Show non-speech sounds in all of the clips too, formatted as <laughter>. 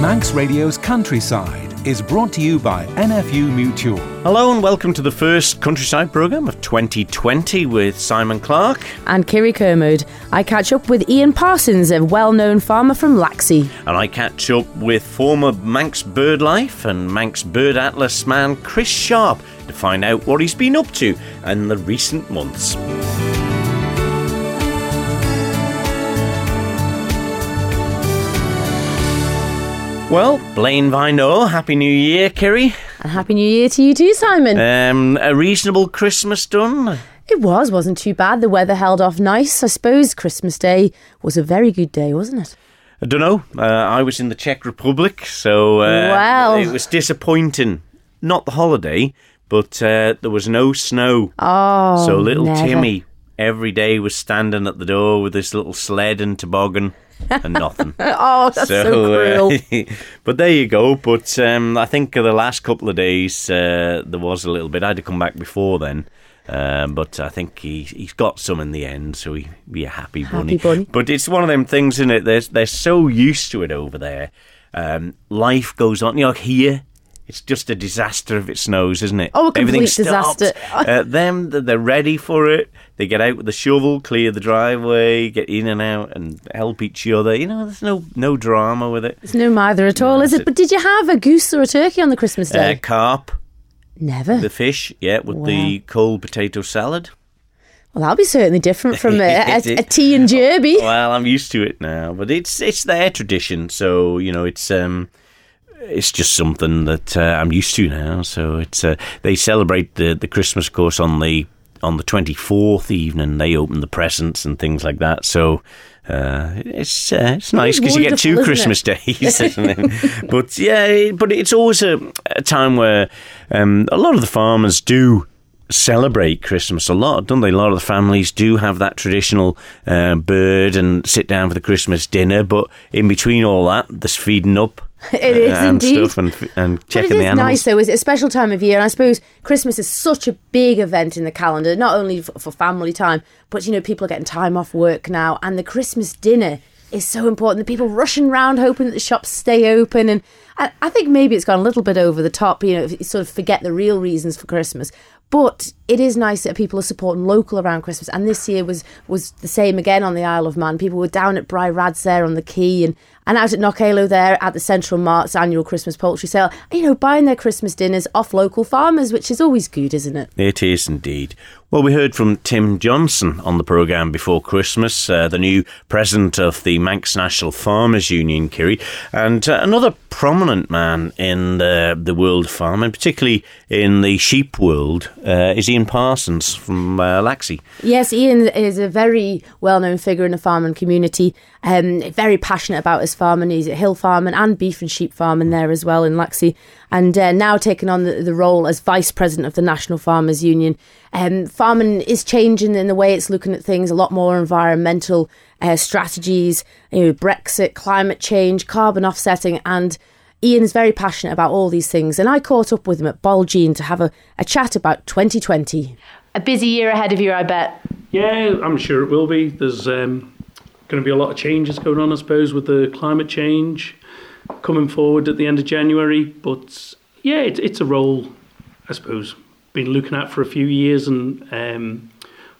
Manx Radio's Countryside is brought to you by NFU Mutual. Hello and welcome to the first Countryside programme of 2020 with Simon Clark. And Kiri Kermode. I catch up with Ian Parsons, a well known farmer from Laxey. And I catch up with former Manx BirdLife and Manx Bird Atlas man Chris Sharp to find out what he's been up to in the recent months. Well, Blaine Vino, Happy New Year, Kiri. And Happy New Year to you too, Simon. Um, a reasonable Christmas done? It was, wasn't too bad. The weather held off nice. I suppose Christmas Day was a very good day, wasn't it? I don't know. Uh, I was in the Czech Republic, so uh, Wow. it was disappointing. Not the holiday, but uh, there was no snow. Oh, so little never. Timmy every day was standing at the door with this little sled and toboggan and nothing. <laughs> Oh, that's so, cruel. uh, <laughs> but there you go. But um, I think the last couple of days uh, there was a little bit. I had to come back before then. Um, but I think he he's got some in the end, so he be a happy bunny. happy bunny. But it's one of them things, isn't it? They're they're so used to it over there. Um, life goes on. You know, here it's just a disaster if it snows, isn't it? Oh, a complete Everything disaster. uh, them, they're ready for it. They get out with the shovel, clear the driveway, get in and out, and help each other. You know, there's no no drama with it. There's no mither at all, is that's it? But did you have a goose or a turkey on the Christmas Uh, day? carp, Never. the fish, yeah, with the cold potato salad. Well, that'll be certainly different from a, a, <laughs> a tea and <laughs> derby. Well, I'm used to it now, but it's it's their tradition, so you know it's um it's just something that uh, I'm used to now. So it's uh, they celebrate the the Christmas course on the on the 24th evening. They open the presents and things like that. So. Uh, it's uh, it's nice because you get two Christmas <laughs> days, isn't it? but yeah, but it's always a, a time where um, a lot of the farmers do celebrate Christmas a lot, don't they? A lot of the families do have that traditional uh, bird and sit down for the Christmas dinner, but in between all that, there's feeding up. <laughs> It is uh, and indeed. stuff and, and But it is the animals. nice though. It's a special time of year, and I suppose Christmas is such a big event in the calendar. Not only for, for family time, but you know people are getting time off work now, and the Christmas dinner is so important. The people rushing around hoping that the shops stay open, and I, I think maybe it's gone a little bit over the top. You know, if you sort of forget the real reasons for Christmas. But it is nice that people are supporting local around Christmas, and this year was was the same again on the Isle of Man. People were down at Bry Rads there on the quay, and and out at Knockaloe there at the Central Mart's annual Christmas poultry sale. You know, buying their Christmas dinners off local farmers, which is always good, isn't it? It is indeed. Well, we heard from Tim Johnson on the programme before Christmas, uh, the new president of the Manx National Farmers Union, Kiri, and uh, another prominent man in the, the world of farming, particularly in the sheep world, uh, is Ian Parsons from uh, Laxey. Yes, Ian is a very well known figure in the farming community. Um, very passionate about his farming. He's at hill farming and beef and sheep farming there as well in Laxey. And uh, now taking on the, the role as vice president of the National Farmers Union. Um, farming is changing in the way it's looking at things, a lot more environmental uh, strategies, you know, Brexit, climate change, carbon offsetting, and Ian is very passionate about all these things. And I caught up with him at Bolgene to have a, a chat about 2020. A busy year ahead of you, I bet. Yeah, I'm sure it will be. There's um, going to be a lot of changes going on, I suppose, with the climate change coming forward at the end of January. But yeah, it, it's a role, I suppose, been looking at for a few years and um,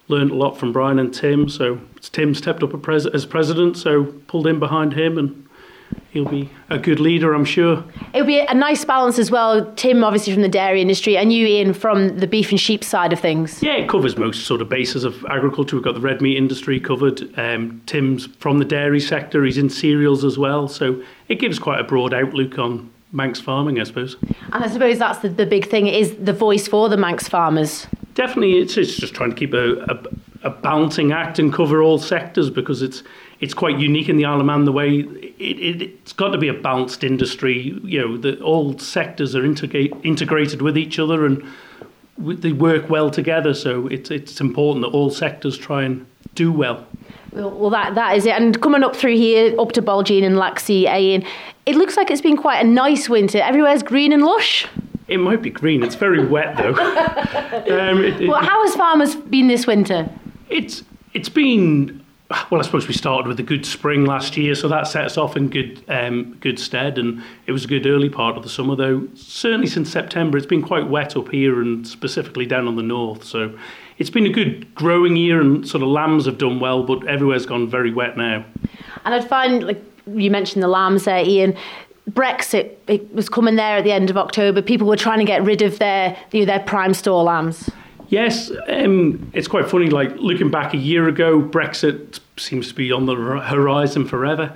learned a lot from Brian and Tim. So Tim stepped up a pres- as president, so pulled in behind him and he'll be a good leader, I'm sure. It'll be a nice balance as well. Tim, obviously from the dairy industry, and you, Ian, from the beef and sheep side of things. Yeah, it covers most sort of bases of agriculture. We've got the red meat industry covered. Um, Tim's from the dairy sector. He's in cereals as well. So it gives quite a broad outlook on Manx farming, I suppose. And I suppose that's the, the big thing is the voice for the Manx farmers. Definitely, it's, it's just trying to keep a, a, a balancing act and cover all sectors because it's it's quite unique in the Isle of Man the way it, it, it's got to be a balanced industry. You know, that all sectors are integrate, integrated with each other and they work well together. So it's it's important that all sectors try and do well. Well, that that is it. And coming up through here, up to Bolgene and Laxey, Ian, it looks like it's been quite a nice winter. Everywhere's green and lush. It might be green. It's very wet though. <laughs> um, it, it- Well, how has farmers been this winter? it's it's been well, I suppose we started with a good spring last year, so that set us off in good um, good stead, and it was a good early part of the summer. Though certainly since September, it's been quite wet up here and specifically down on the north. So it's been a good growing year, and sort of lambs have done well, but everywhere's gone very wet now. And I'd find, like you mentioned, the lambs there, Ian. Brexit it was coming there at the end of October. People were trying to get rid of their you know, their prime store lambs. Yes, um, it's quite funny. Like looking back a year ago, Brexit seems to be on the horizon forever.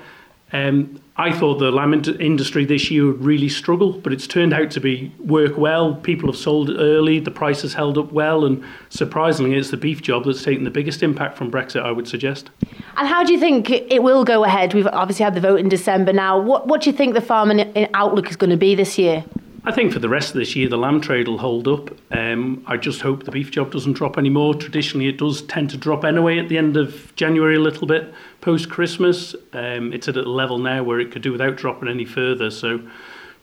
Um, I thought the lamb industry this year would really struggle, but it's turned out to be work well. People have sold early, the price has held up well, and surprisingly, it's the beef job that's taken the biggest impact from Brexit. I would suggest. And how do you think it will go ahead? We've obviously had the vote in December now. What What do you think the farming outlook is going to be this year? I think for the rest of this year, the lamb trade will hold up. Um, I just hope the beef job doesn't drop anymore. Traditionally, it does tend to drop anyway at the end of January a little bit post Christmas. Um, it's at a level now where it could do without dropping any further. So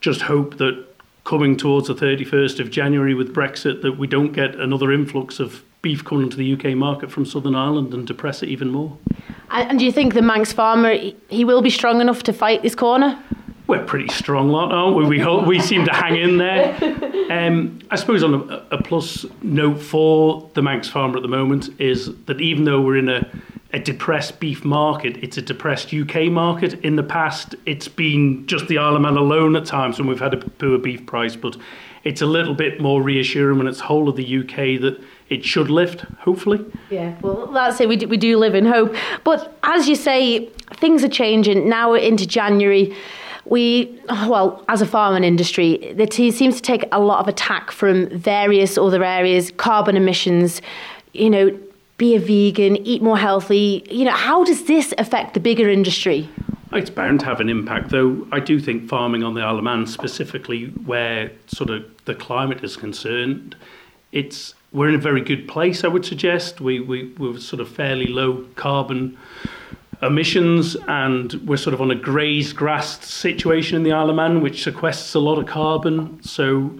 just hope that coming towards the 31st of January with Brexit, that we don't get another influx of beef coming into the UK market from Southern Ireland and depress it even more. And do you think the Manx farmer, he will be strong enough to fight this corner? We're pretty strong lot, aren't we? We hope we seem to hang in there. <laughs> Um, I suppose on a, a, plus note for the Manx farmer at the moment is that even though we're in a, a depressed beef market, it's a depressed UK market. In the past, it's been just the Isle of Man alone at times when we've had a poor beef price, but it's a little bit more reassuring when it's whole of the UK that it should lift, hopefully. Yeah, well, that's it. We do, we do live in hope. But as you say, things are changing now we're into January we, well, as a farming industry, it seems to take a lot of attack from various other areas, carbon emissions, you know, be a vegan, eat more healthy. You know, how does this affect the bigger industry? It's bound to have an impact, though. I do think farming on the Isle of Man, specifically where sort of the climate is concerned, it's we're in a very good place. I would suggest we we we're sort of fairly low carbon emissions, and we're sort of on a grazed grass situation in the Isle of Man, which sequesters a lot of carbon. So,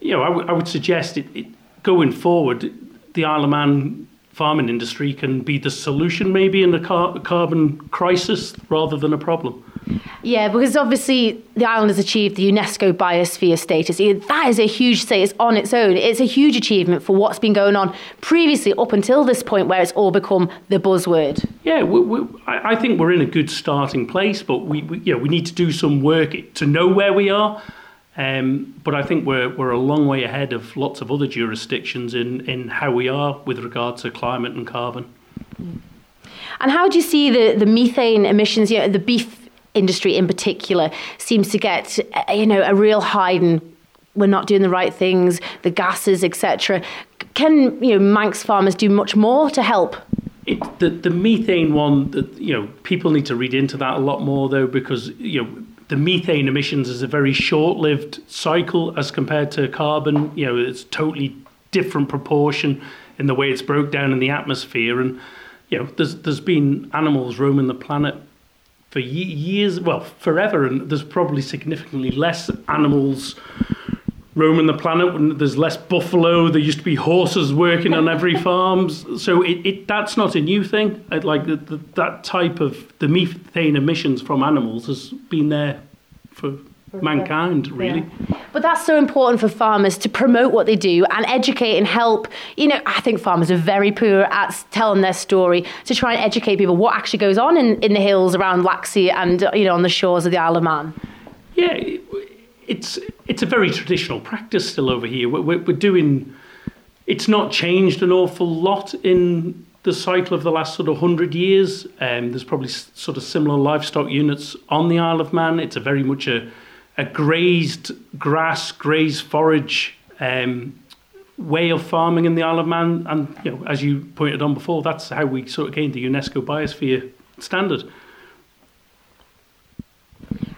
you know, I, w- I would suggest it, it, going forward, the Isle of Man farming industry can be the solution maybe in the car- carbon crisis rather than a problem. Yeah, because obviously the island has achieved the UNESCO biosphere status. That is a huge status on its own. It's a huge achievement for what's been going on previously up until this point where it's all become the buzzword. Yeah, we, we, I think we're in a good starting place, but we, we, you know, we need to do some work to know where we are. Um, but I think we're, we're a long way ahead of lots of other jurisdictions in, in how we are with regard to climate and carbon. And how do you see the, the methane emissions, you know, the beef industry in particular seems to get uh, you know a real hiding. We're not doing the right things the gases etc can you know manx farmers do much more to help? It, the, the methane one that you know people need to read into that a lot more though because you know the methane emissions is a very short-lived cycle as compared to carbon. You know it's totally different proportion in the way it's broke down in the atmosphere. And you know there's there's been animals roaming the planet for years, well, forever, and there's probably significantly less animals roaming the planet. When there's less buffalo, there used to be horses working on every farm. So it, it that's not a new thing. like the, the, that type of the methane emissions from animals has been there for mankind, really. Yeah. But that's so important for farmers to promote what they do and educate and help. You know, I think farmers are very poor at telling their story to try and educate people what actually goes on in, in the hills around Laxey and, you know, on the shores of the Isle of Man. Yeah, it's, it's a very traditional practice still over here. We're, we're doing, it's not changed an awful lot in the cycle of the last sort of hundred years. Um, there's probably sort of similar livestock units on the Isle of Man. It's a very much a a grazed grass, grazed forage um, way of farming in the Isle of Man. And you know, as you pointed on before, that's how we sort of gained the UNESCO biosphere standard.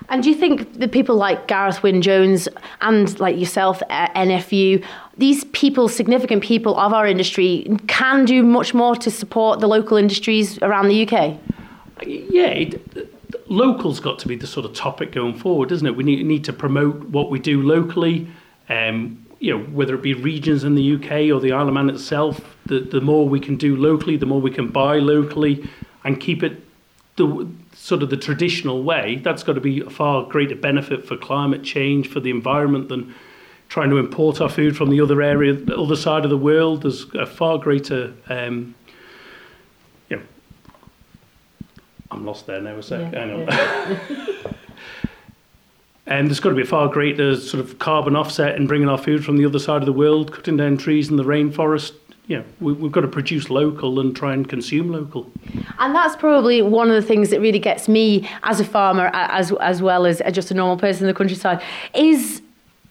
And do you think the people like Gareth Wyn Jones and like yourself at NFU, these people, significant people of our industry, can do much more to support the local industries around the UK? Yeah, it, local's got to be the sort of topic going forward, isn't it? We need, need to promote what we do locally. Um, you know, whether it be regions in the UK or the Isle of Man itself, the, the more we can do locally, the more we can buy locally. and keep it the sort of the traditional way, that's got to be a far greater benefit for climate change, for the environment than trying to import our food from the other area, the other side of the world. There's a far greater, um, you know, I'm lost there now a sec. Yeah, Hang <laughs> on. And there's got to be a far greater sort of carbon offset in bringing our food from the other side of the world, cutting down trees in the rainforest. You know, we, we've got to produce local and try and consume local. And that's probably one of the things that really gets me as a farmer, as as well as just a normal person in the countryside, is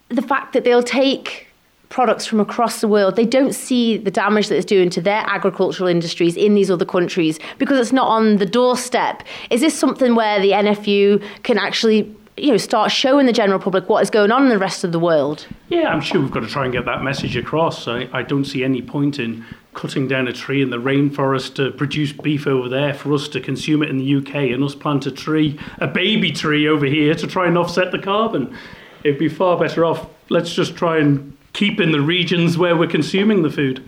the fact that they'll take products from across the world. They don't see the damage that it's doing to their agricultural industries in these other countries because it's not on the doorstep. Is this something where the NFU can actually, you know, start showing the general public what is going on in the rest of the world? Yeah, I'm sure we've got to try and get that message across. I, I don't see any point in cutting down a tree in the rainforest to produce beef over there for us to consume it in the UK and us plant a tree, a baby tree over here to try and offset the carbon. It'd be far better off. Let's just try and keep in the regions where we're consuming the food.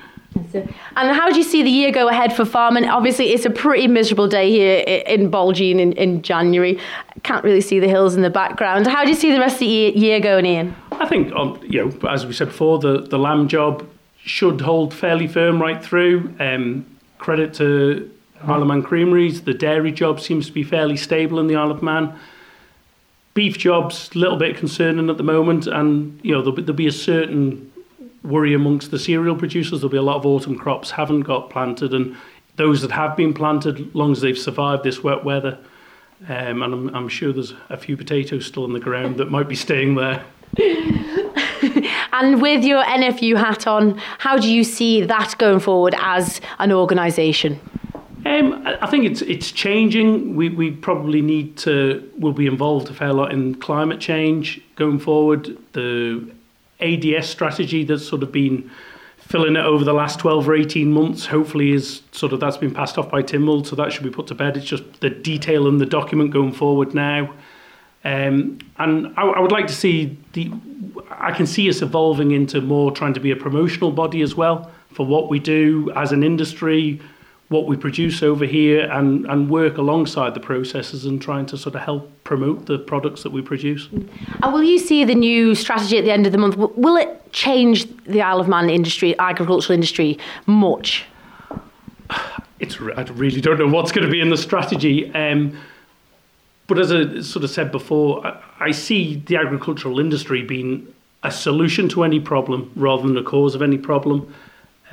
And how do you see the year go ahead for farming? Obviously, it's a pretty miserable day here in Bolgene in, in January. Can't really see the hills in the background. How do you see the rest of the year, going, Ian? I think, um, you know, as we said before, the, the lamb job should hold fairly firm right through. Um, credit to Isle of Man Creameries. The dairy job seems to be fairly stable in the Isle of Man. Beef job's a little bit concerning at the moment, and you know there'll be, there'll be a certain worry amongst the cereal producers. There'll be a lot of autumn crops haven't got planted, and those that have been planted, long as they've survived this wet weather, um, and I'm, I'm sure there's a few potatoes still in the ground that might be staying there. <laughs> And with your NFU hat on, how do you see that going forward as an organisation? Um, I think it's it's changing. We we probably need to will be involved a fair lot in climate change going forward. The ADS strategy that's sort of been filling it over the last 12 or 18 months hopefully is sort of that's been passed off by Tynwald so that should be put to bed it's just the detail in the document going forward now um, and I, I would like to see the I can see us evolving into more trying to be a promotional body as well for what we do as an industry what we produce over here and, and work alongside the processes and trying to sort of help promote the products that we produce. And will you see the new strategy at the end of the month? Will it change the Isle of Man industry, agricultural industry, much? It's I really don't know what's going to be in the strategy. Um, but as I sort of said before, I, I see the agricultural industry being a solution to any problem rather than the cause of any problem.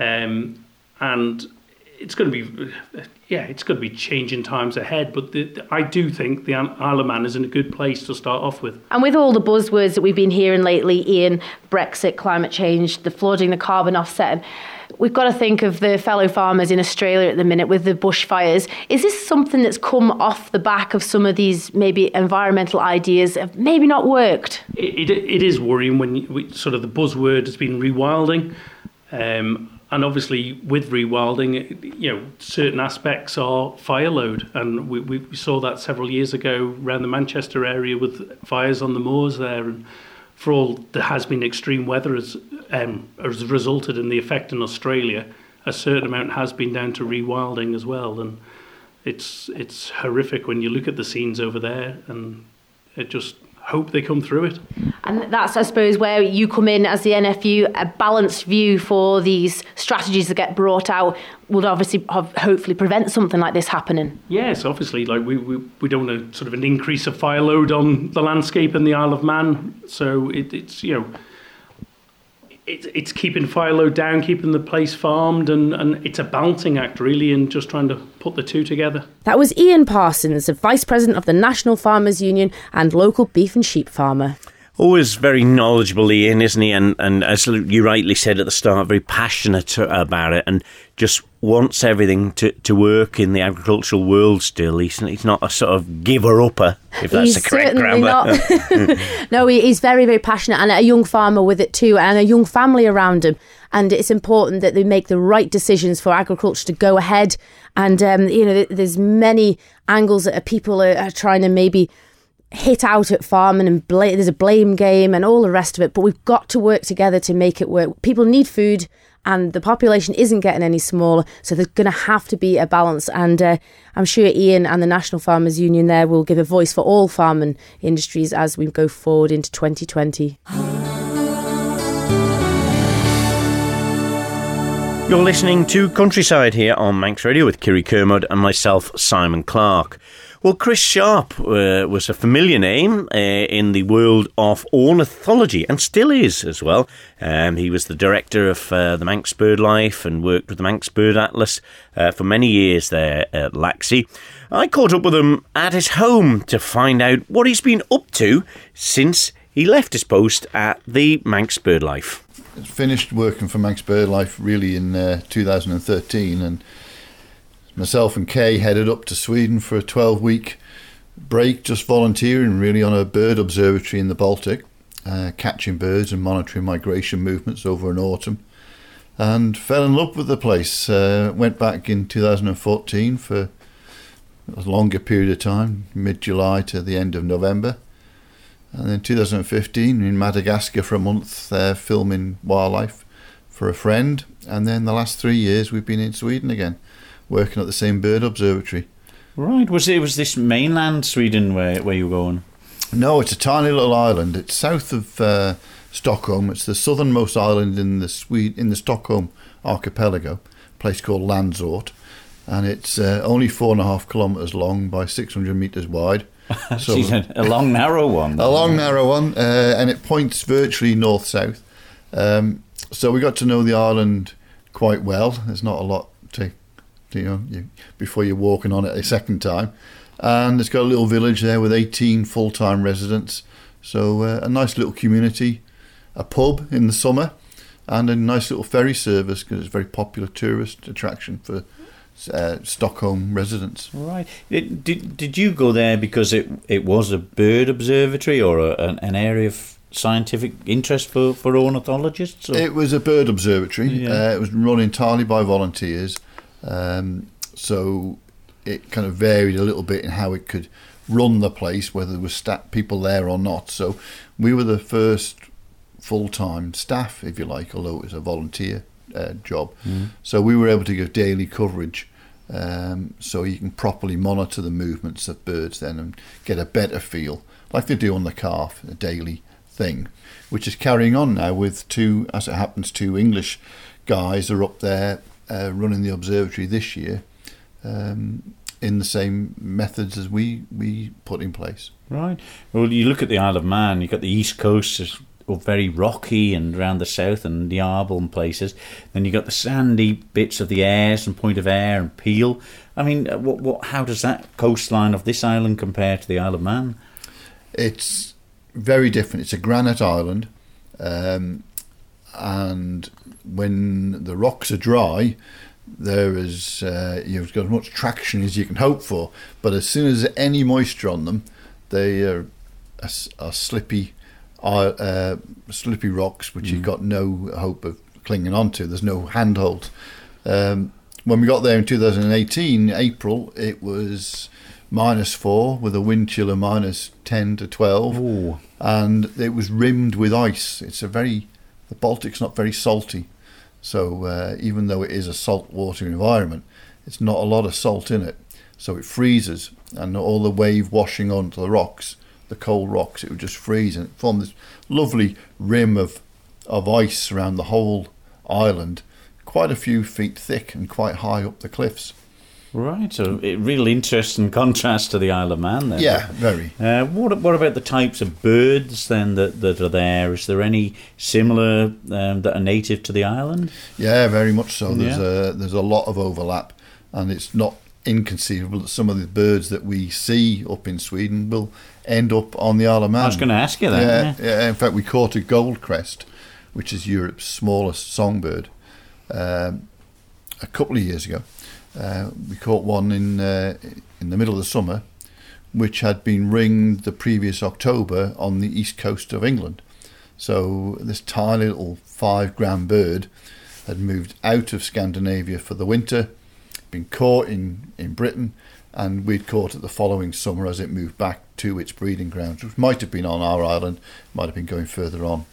Um, and it's going to be, yeah, it's going to be changing times ahead. But the, the- I do think the Isle of Man is in a good place to start off with. And with all the buzzwords that we've been hearing lately, Ian, Brexit, climate change, the flooding, the carbon offsetting, we've got to think of the fellow farmers in Australia at the minute with the bushfires. Is this something that's come off the back of some of these maybe environmental ideas have maybe not worked? it, it, it is worrying when you, we, sort of the buzzword has been rewilding. Um, and obviously, with rewilding, you know, certain aspects are fire load. And we, we saw that several years ago around the Manchester area with fires on the moors there. And for all there has been extreme weather has, um, has resulted in the effect in Australia, a certain amount has been down to rewilding as well. And it's, it's horrific when you look at the scenes over there and it just hope they come through it. And that's, I suppose, where you come in as the NFU, a balanced view for these strategies that get brought out would obviously have, hopefully prevent something like this happening. Yes, obviously, like we, we, we don't want sort of an increase of fire load on the landscape in the Isle of Man. So it, it's, you know, it, it's keeping fire down, keeping the place farmed, and, and it's a balancing act, really, and just trying to put the two together. That was Ian Parsons, the Vice President of the National Farmers Union and local beef and sheep farmer. Always very knowledgeable, Ian, isn't he? And and as you rightly said at the start, very passionate about it, and just wants everything to, to work in the agricultural world. Still, he's, he's not a sort of giver upper, if that's he's the correct certainly grammar. not. <laughs> <laughs> no, he, he's very, very passionate and a young farmer with it too, and a young family around him. And it's important that they make the right decisions for agriculture to go ahead. And um, you know, there's many angles that people are, are trying to maybe hit out at farming and there's a blame game and all the rest of it. But we've got to work together to make it work. People need food, and the population isn't getting any smaller. So there's going to have to be a balance. And uh, I'm sure Ian and the National Farmers Union there will give a voice for all farming industries as we go forward into 2020. You're listening to Countryside here on Manx Radio with Kiri Kermode and myself, Simon Clark. Well, Chris Sharp uh, was a familiar name uh, in the world of ornithology and still is as well. Um, he was the director of uh, the Manx Bird Life and worked with the Manx Bird Atlas uh, for many years there at Laxey. I caught up with him at his home to find out what he's been up to since he left his post at the Manx Bird Life finished working for Manx BirdLife really in uh, 2013, and myself and Kay headed up to Sweden for a 12 week break, just volunteering really on a bird observatory in the Baltic, uh, catching birds and monitoring migration movements over an autumn. And fell in love with the place. Uh, went back in 2014 for a longer period of time, mid July to the end of November and then 2015 in Madagascar for a month there filming wildlife for a friend. And then the last three years we've been in Sweden again, working at the same bird observatory. Right. Was it was this mainland Sweden where where you were going? No, it's a tiny little island. It's south of uh, Stockholm. It's the southernmost island in the Swede in the Stockholm archipelago, a place called Landsort, and it's uh, only four and a half kilometres long by 600 metres wide. <laughs> So a long, narrow one. A long, narrow one, uh, and it points virtually north south. Um, so we got to know the island quite well. There's not a lot to, you know, you, before you're walking on it a second time. And it's got a little village there with 18 full time residents. So uh, a nice little community, a pub in the summer, and a nice little ferry service because it's a very popular tourist attraction for uh, Stockholm residents. Right. Did did you go there because it it was a bird observatory or a, an, an area of scientific interest for, for ornithologists? Or? It was a bird observatory. Yeah. Uh, it was run entirely by volunteers. Um, so it kind of varied a little bit in how it could run the place, whether there was staff people there or not. So we were the first full time staff, if you like, although it was a volunteer uh, job. Mm. So we were able to give daily coverage. Um, so you can properly monitor the movements of birds then and get a better feel, like they do on the calf, a daily thing, which is carrying on now with two, as it happens, two English guys are up there uh, running the observatory this year um, in the same methods as we, we put in place. Right. Well, you look at the Isle of Man, you've got the east coast is very rocky and around the south and the Arble and places. Then you've got the sandy bits of the Ayres and Point of Ayre and Peel. I mean, uh, what, what, how does that coastline of this island compare to the Isle of Man? It's very different. It's a granite island, um, and when the rocks are dry, there is uh, you've got as much traction as you can hope for. But as soon as any moisture on them, they are, are, are slippy are uh, slippy rocks, which mm. you've got no hope of clinging onto. There's no handhold. Um, when we got there in 2018, April, it was minus four with a wind chill of minus 10 to 12. Ooh. And it was rimmed with ice. It's a very, the Baltic's not very salty. So uh, even though it is a saltwater environment, it's not a lot of salt in it. So it freezes and all the wave washing onto the rocks the cold rocks, it would just freeze and form this lovely rim of of ice around the whole island, quite a few feet thick and quite high up the cliffs. Right, so a real interesting contrast to the Isle of Man then. Yeah, very. Uh, what, what about the types of birds then that, that are there? Is there any similar um, that are native to the island? Yeah, very much so. There's, yeah. a, there's a lot of overlap, and it's not inconceivable that some of the birds that we see up in Sweden will end up on the Isle of Man. I was going to ask you that. Yeah, yeah. yeah, in fact, we caught a goldcrest, which is Europe's smallest songbird, um, a couple of years ago. Uh, we caught one in uh, in the middle of the summer, which had been ringed the previous October on the east coast of England. So this tiny little five gram bird had moved out of Scandinavia for the winter, been caught in, in Britain, and we'd caught it the following summer as it moved back to its breeding grounds, which might have been on our island, might have been going further on.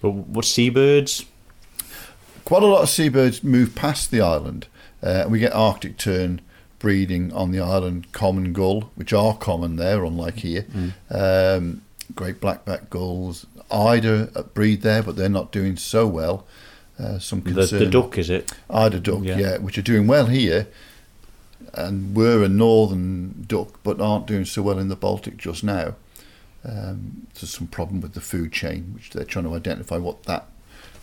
But what seabirds? quite a lot of seabirds move past the island. Uh, we get Arctic tern breeding on the island, common gull, which are common there, unlike here. Um, great blackback gulls. Eider breed there, but they're not doing so well. Uh, some The, concern. the duck, is it? Eider duck, Yeah. yeah. which are doing well here, and were a northern duck, but aren't doing so well in the Baltic just now. Um, there's some problem with the food chain, which they're trying to identify what that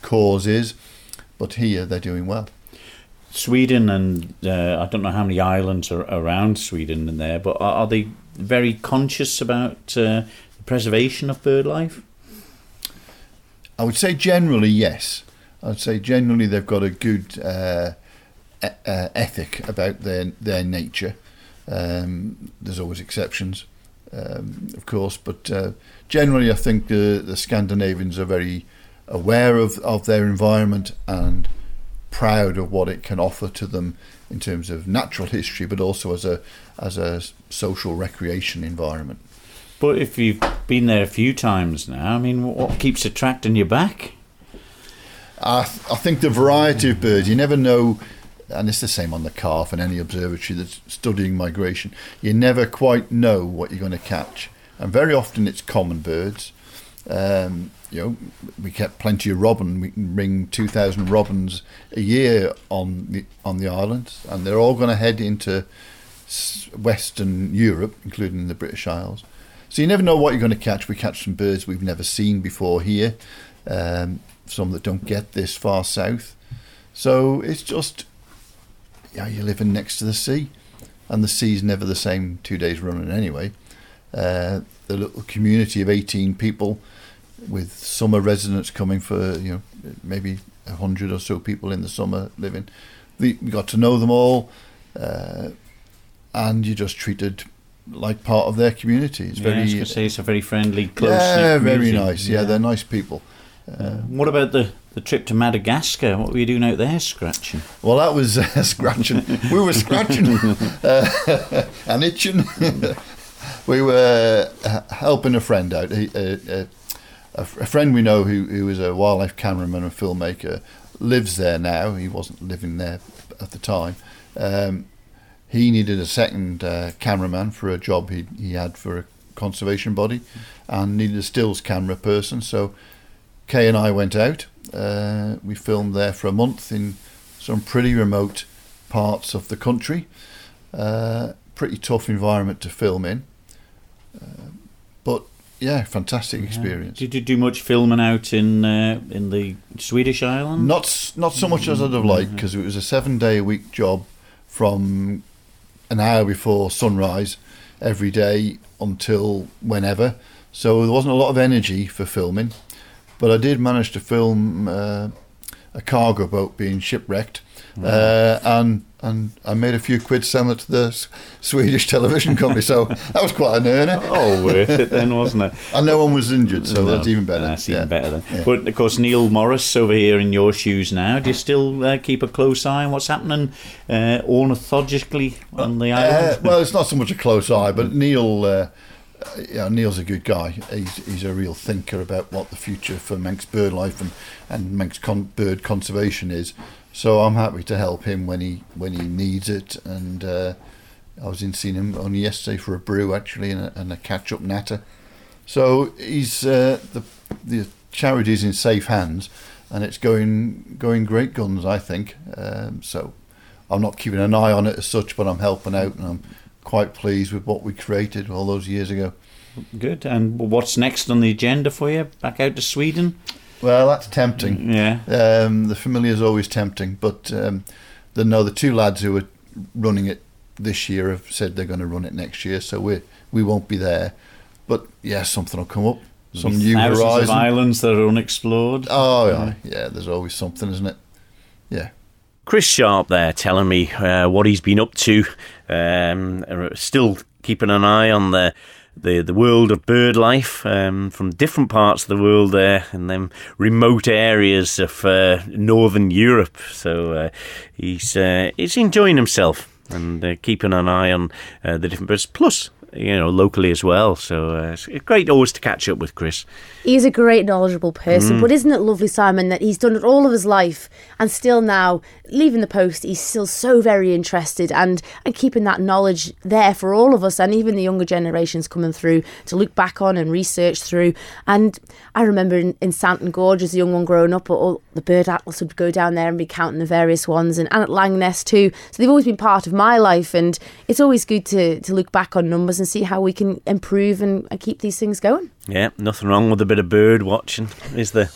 cause is. But here they're doing well. Sweden and uh, I don't know how many islands are around Sweden and there, but are, are they very conscious about uh, the preservation of bird life? I would say generally yes. I'd say generally they've got a good uh, e- uh, ethic about their their nature. Um, there's always exceptions, um, of course, but uh, generally I think the the Scandinavians are very aware of, of their environment and proud of what it can offer to them in terms of natural history, but also as a as a social recreation environment. But if you've been there a few times now, I mean, what keeps attracting you back? I, th- I think the variety of birds, you never know, and it's the same on the calf and any observatory that's studying migration, you never quite know what you're going to catch. And very often it's common birds. Um, you know, we get plenty of robin. We can bring 2,000 robins a year on the, on the island, and they're all going to head into Western Europe, including the British Isles. So you never know what you're going to catch. We catch some birds we've never seen before here, um, some that don't get this far south. So it's just, yeah, you're living next to the sea, and the sea's never the same two days running anyway. Uh, the little community of 18 people with summer residents coming for, you know, maybe a hundred or so people in the summer living. We we got to know them all, uh, and you're just treated like part of their community. It's Yeah, I was very, say it's a very friendly, close. yeah, very nice. Yeah, they're nice people. Uh, what about the, the trip to Madagascar? What were you doing out there, scratching? Well, that was uh, <laughs> scratching. we were scratching uh, <laughs> and itching. <laughs> we were uh, helping a friend out. He, uh, uh, a, friend we know who, who is a wildlife cameraman and filmmaker lives there now. He wasn't living there at the time. Um, he needed a second uh, cameraman for a job he, he had for a conservation body and needed a stills camera person. So Kay and I went out. Uh, we filmed there for a month in some pretty remote parts of the country. Uh, pretty tough environment to film in. Uh, but yeah, fantastic experience. Did you do much filming out in uh, in the Swedish island? Not not so much as I'd have liked because it was a seven day a week job from an hour before sunrise every day until whenever. So there wasn't a lot of energy for filming, but I did manage to film uh, a cargo boat being shipwrecked, uh, and and I made a few quid selling it to the Swedish television company. So <laughs> that was quite an earner. Oh, worth it then, wasn't it? And no one was injured, so No, that's even better. That's Yeah. even better then. Yeah. But of course, Neil Morris over here in your shoes now. Do you still uh, keep a close eye on what's happening uh, ornithologically on the Uh, island? well, it's not so much a close eye, but Neil, uh, yeah, Neil's a good guy. He's he's a real thinker about what the future for Manx bird life and and Manx con- bird conservation is. So I'm happy to help him when he when he needs it. And uh, I was in seeing him only yesterday for a brew actually and a, and a catch up natter. So he's uh, the the charity's in safe hands, and it's going going great guns. I think um, so. I'm not keeping an eye on it as such, but I'm helping out, and I'm quite pleased with what we created all those years ago. Good. And what's next on the agenda for you? Back out to Sweden? Well, that's tempting. Yeah. Um, the familiar is always tempting, but um, the no, the two lads who are running it this year have said they're going to run it next year, so we we won't be there. But yeah, something will come up, some new Thousands of islands that are unexplored. Oh yeah, yeah. There's always something, isn't it? Yeah. Chris Sharp there telling me uh, what he's been up to. Um, uh, still keeping an eye on the the, the world of bird life um, from different parts of the world there and then remote areas of uh, northern Europe. So uh, he's uh, he's enjoying himself and uh, keeping an eye on uh, the different birds. Plus, you know, locally as well. So uh, it's great always to catch up with Chris. He's a great, knowledgeable person. Mm. But isn't it lovely, Simon, that he's done it all of his life and still now, leaving the post, he's still so very interested and, and keeping that knowledge there for all of us and even the younger generations coming through to look back on and research through. And I remember in, in Santon Gorge as a young one growing up, all the bird atlas would go down there and be counting the various ones, and, and at Langness too. So they've always been part of my life, and it's always good to, to look back on numbers and see how we can improve and, keep these things going. Yeah, nothing wrong with a bit of bird watching, is there?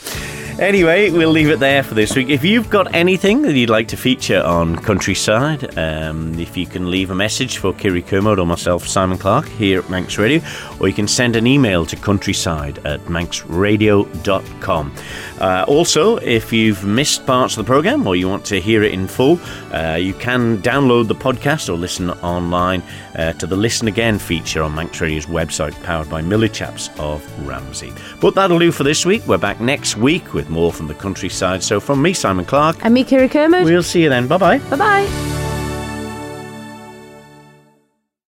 Anyway, we'll leave it there for this week. If you've got anything that you'd like to feature on Countryside, um, if you can leave a message for Kiri Kermode or myself, Simon Clark, here at Manx Radio, or you can send an email to countryside at manxradio.com. Uh, also, if you've missed parts of the programme or you want to hear it in full, uh, you can download the podcast or listen online uh, to the Listen Again feature on Manx Radio's website, powered by Millie Chaps of Ramsey. But that'll do for this week. We're back next week with more from the countryside. So from me, Simon Clark, And me, Kiri Kermode. we'll see you then. Bye bye. Bye bye.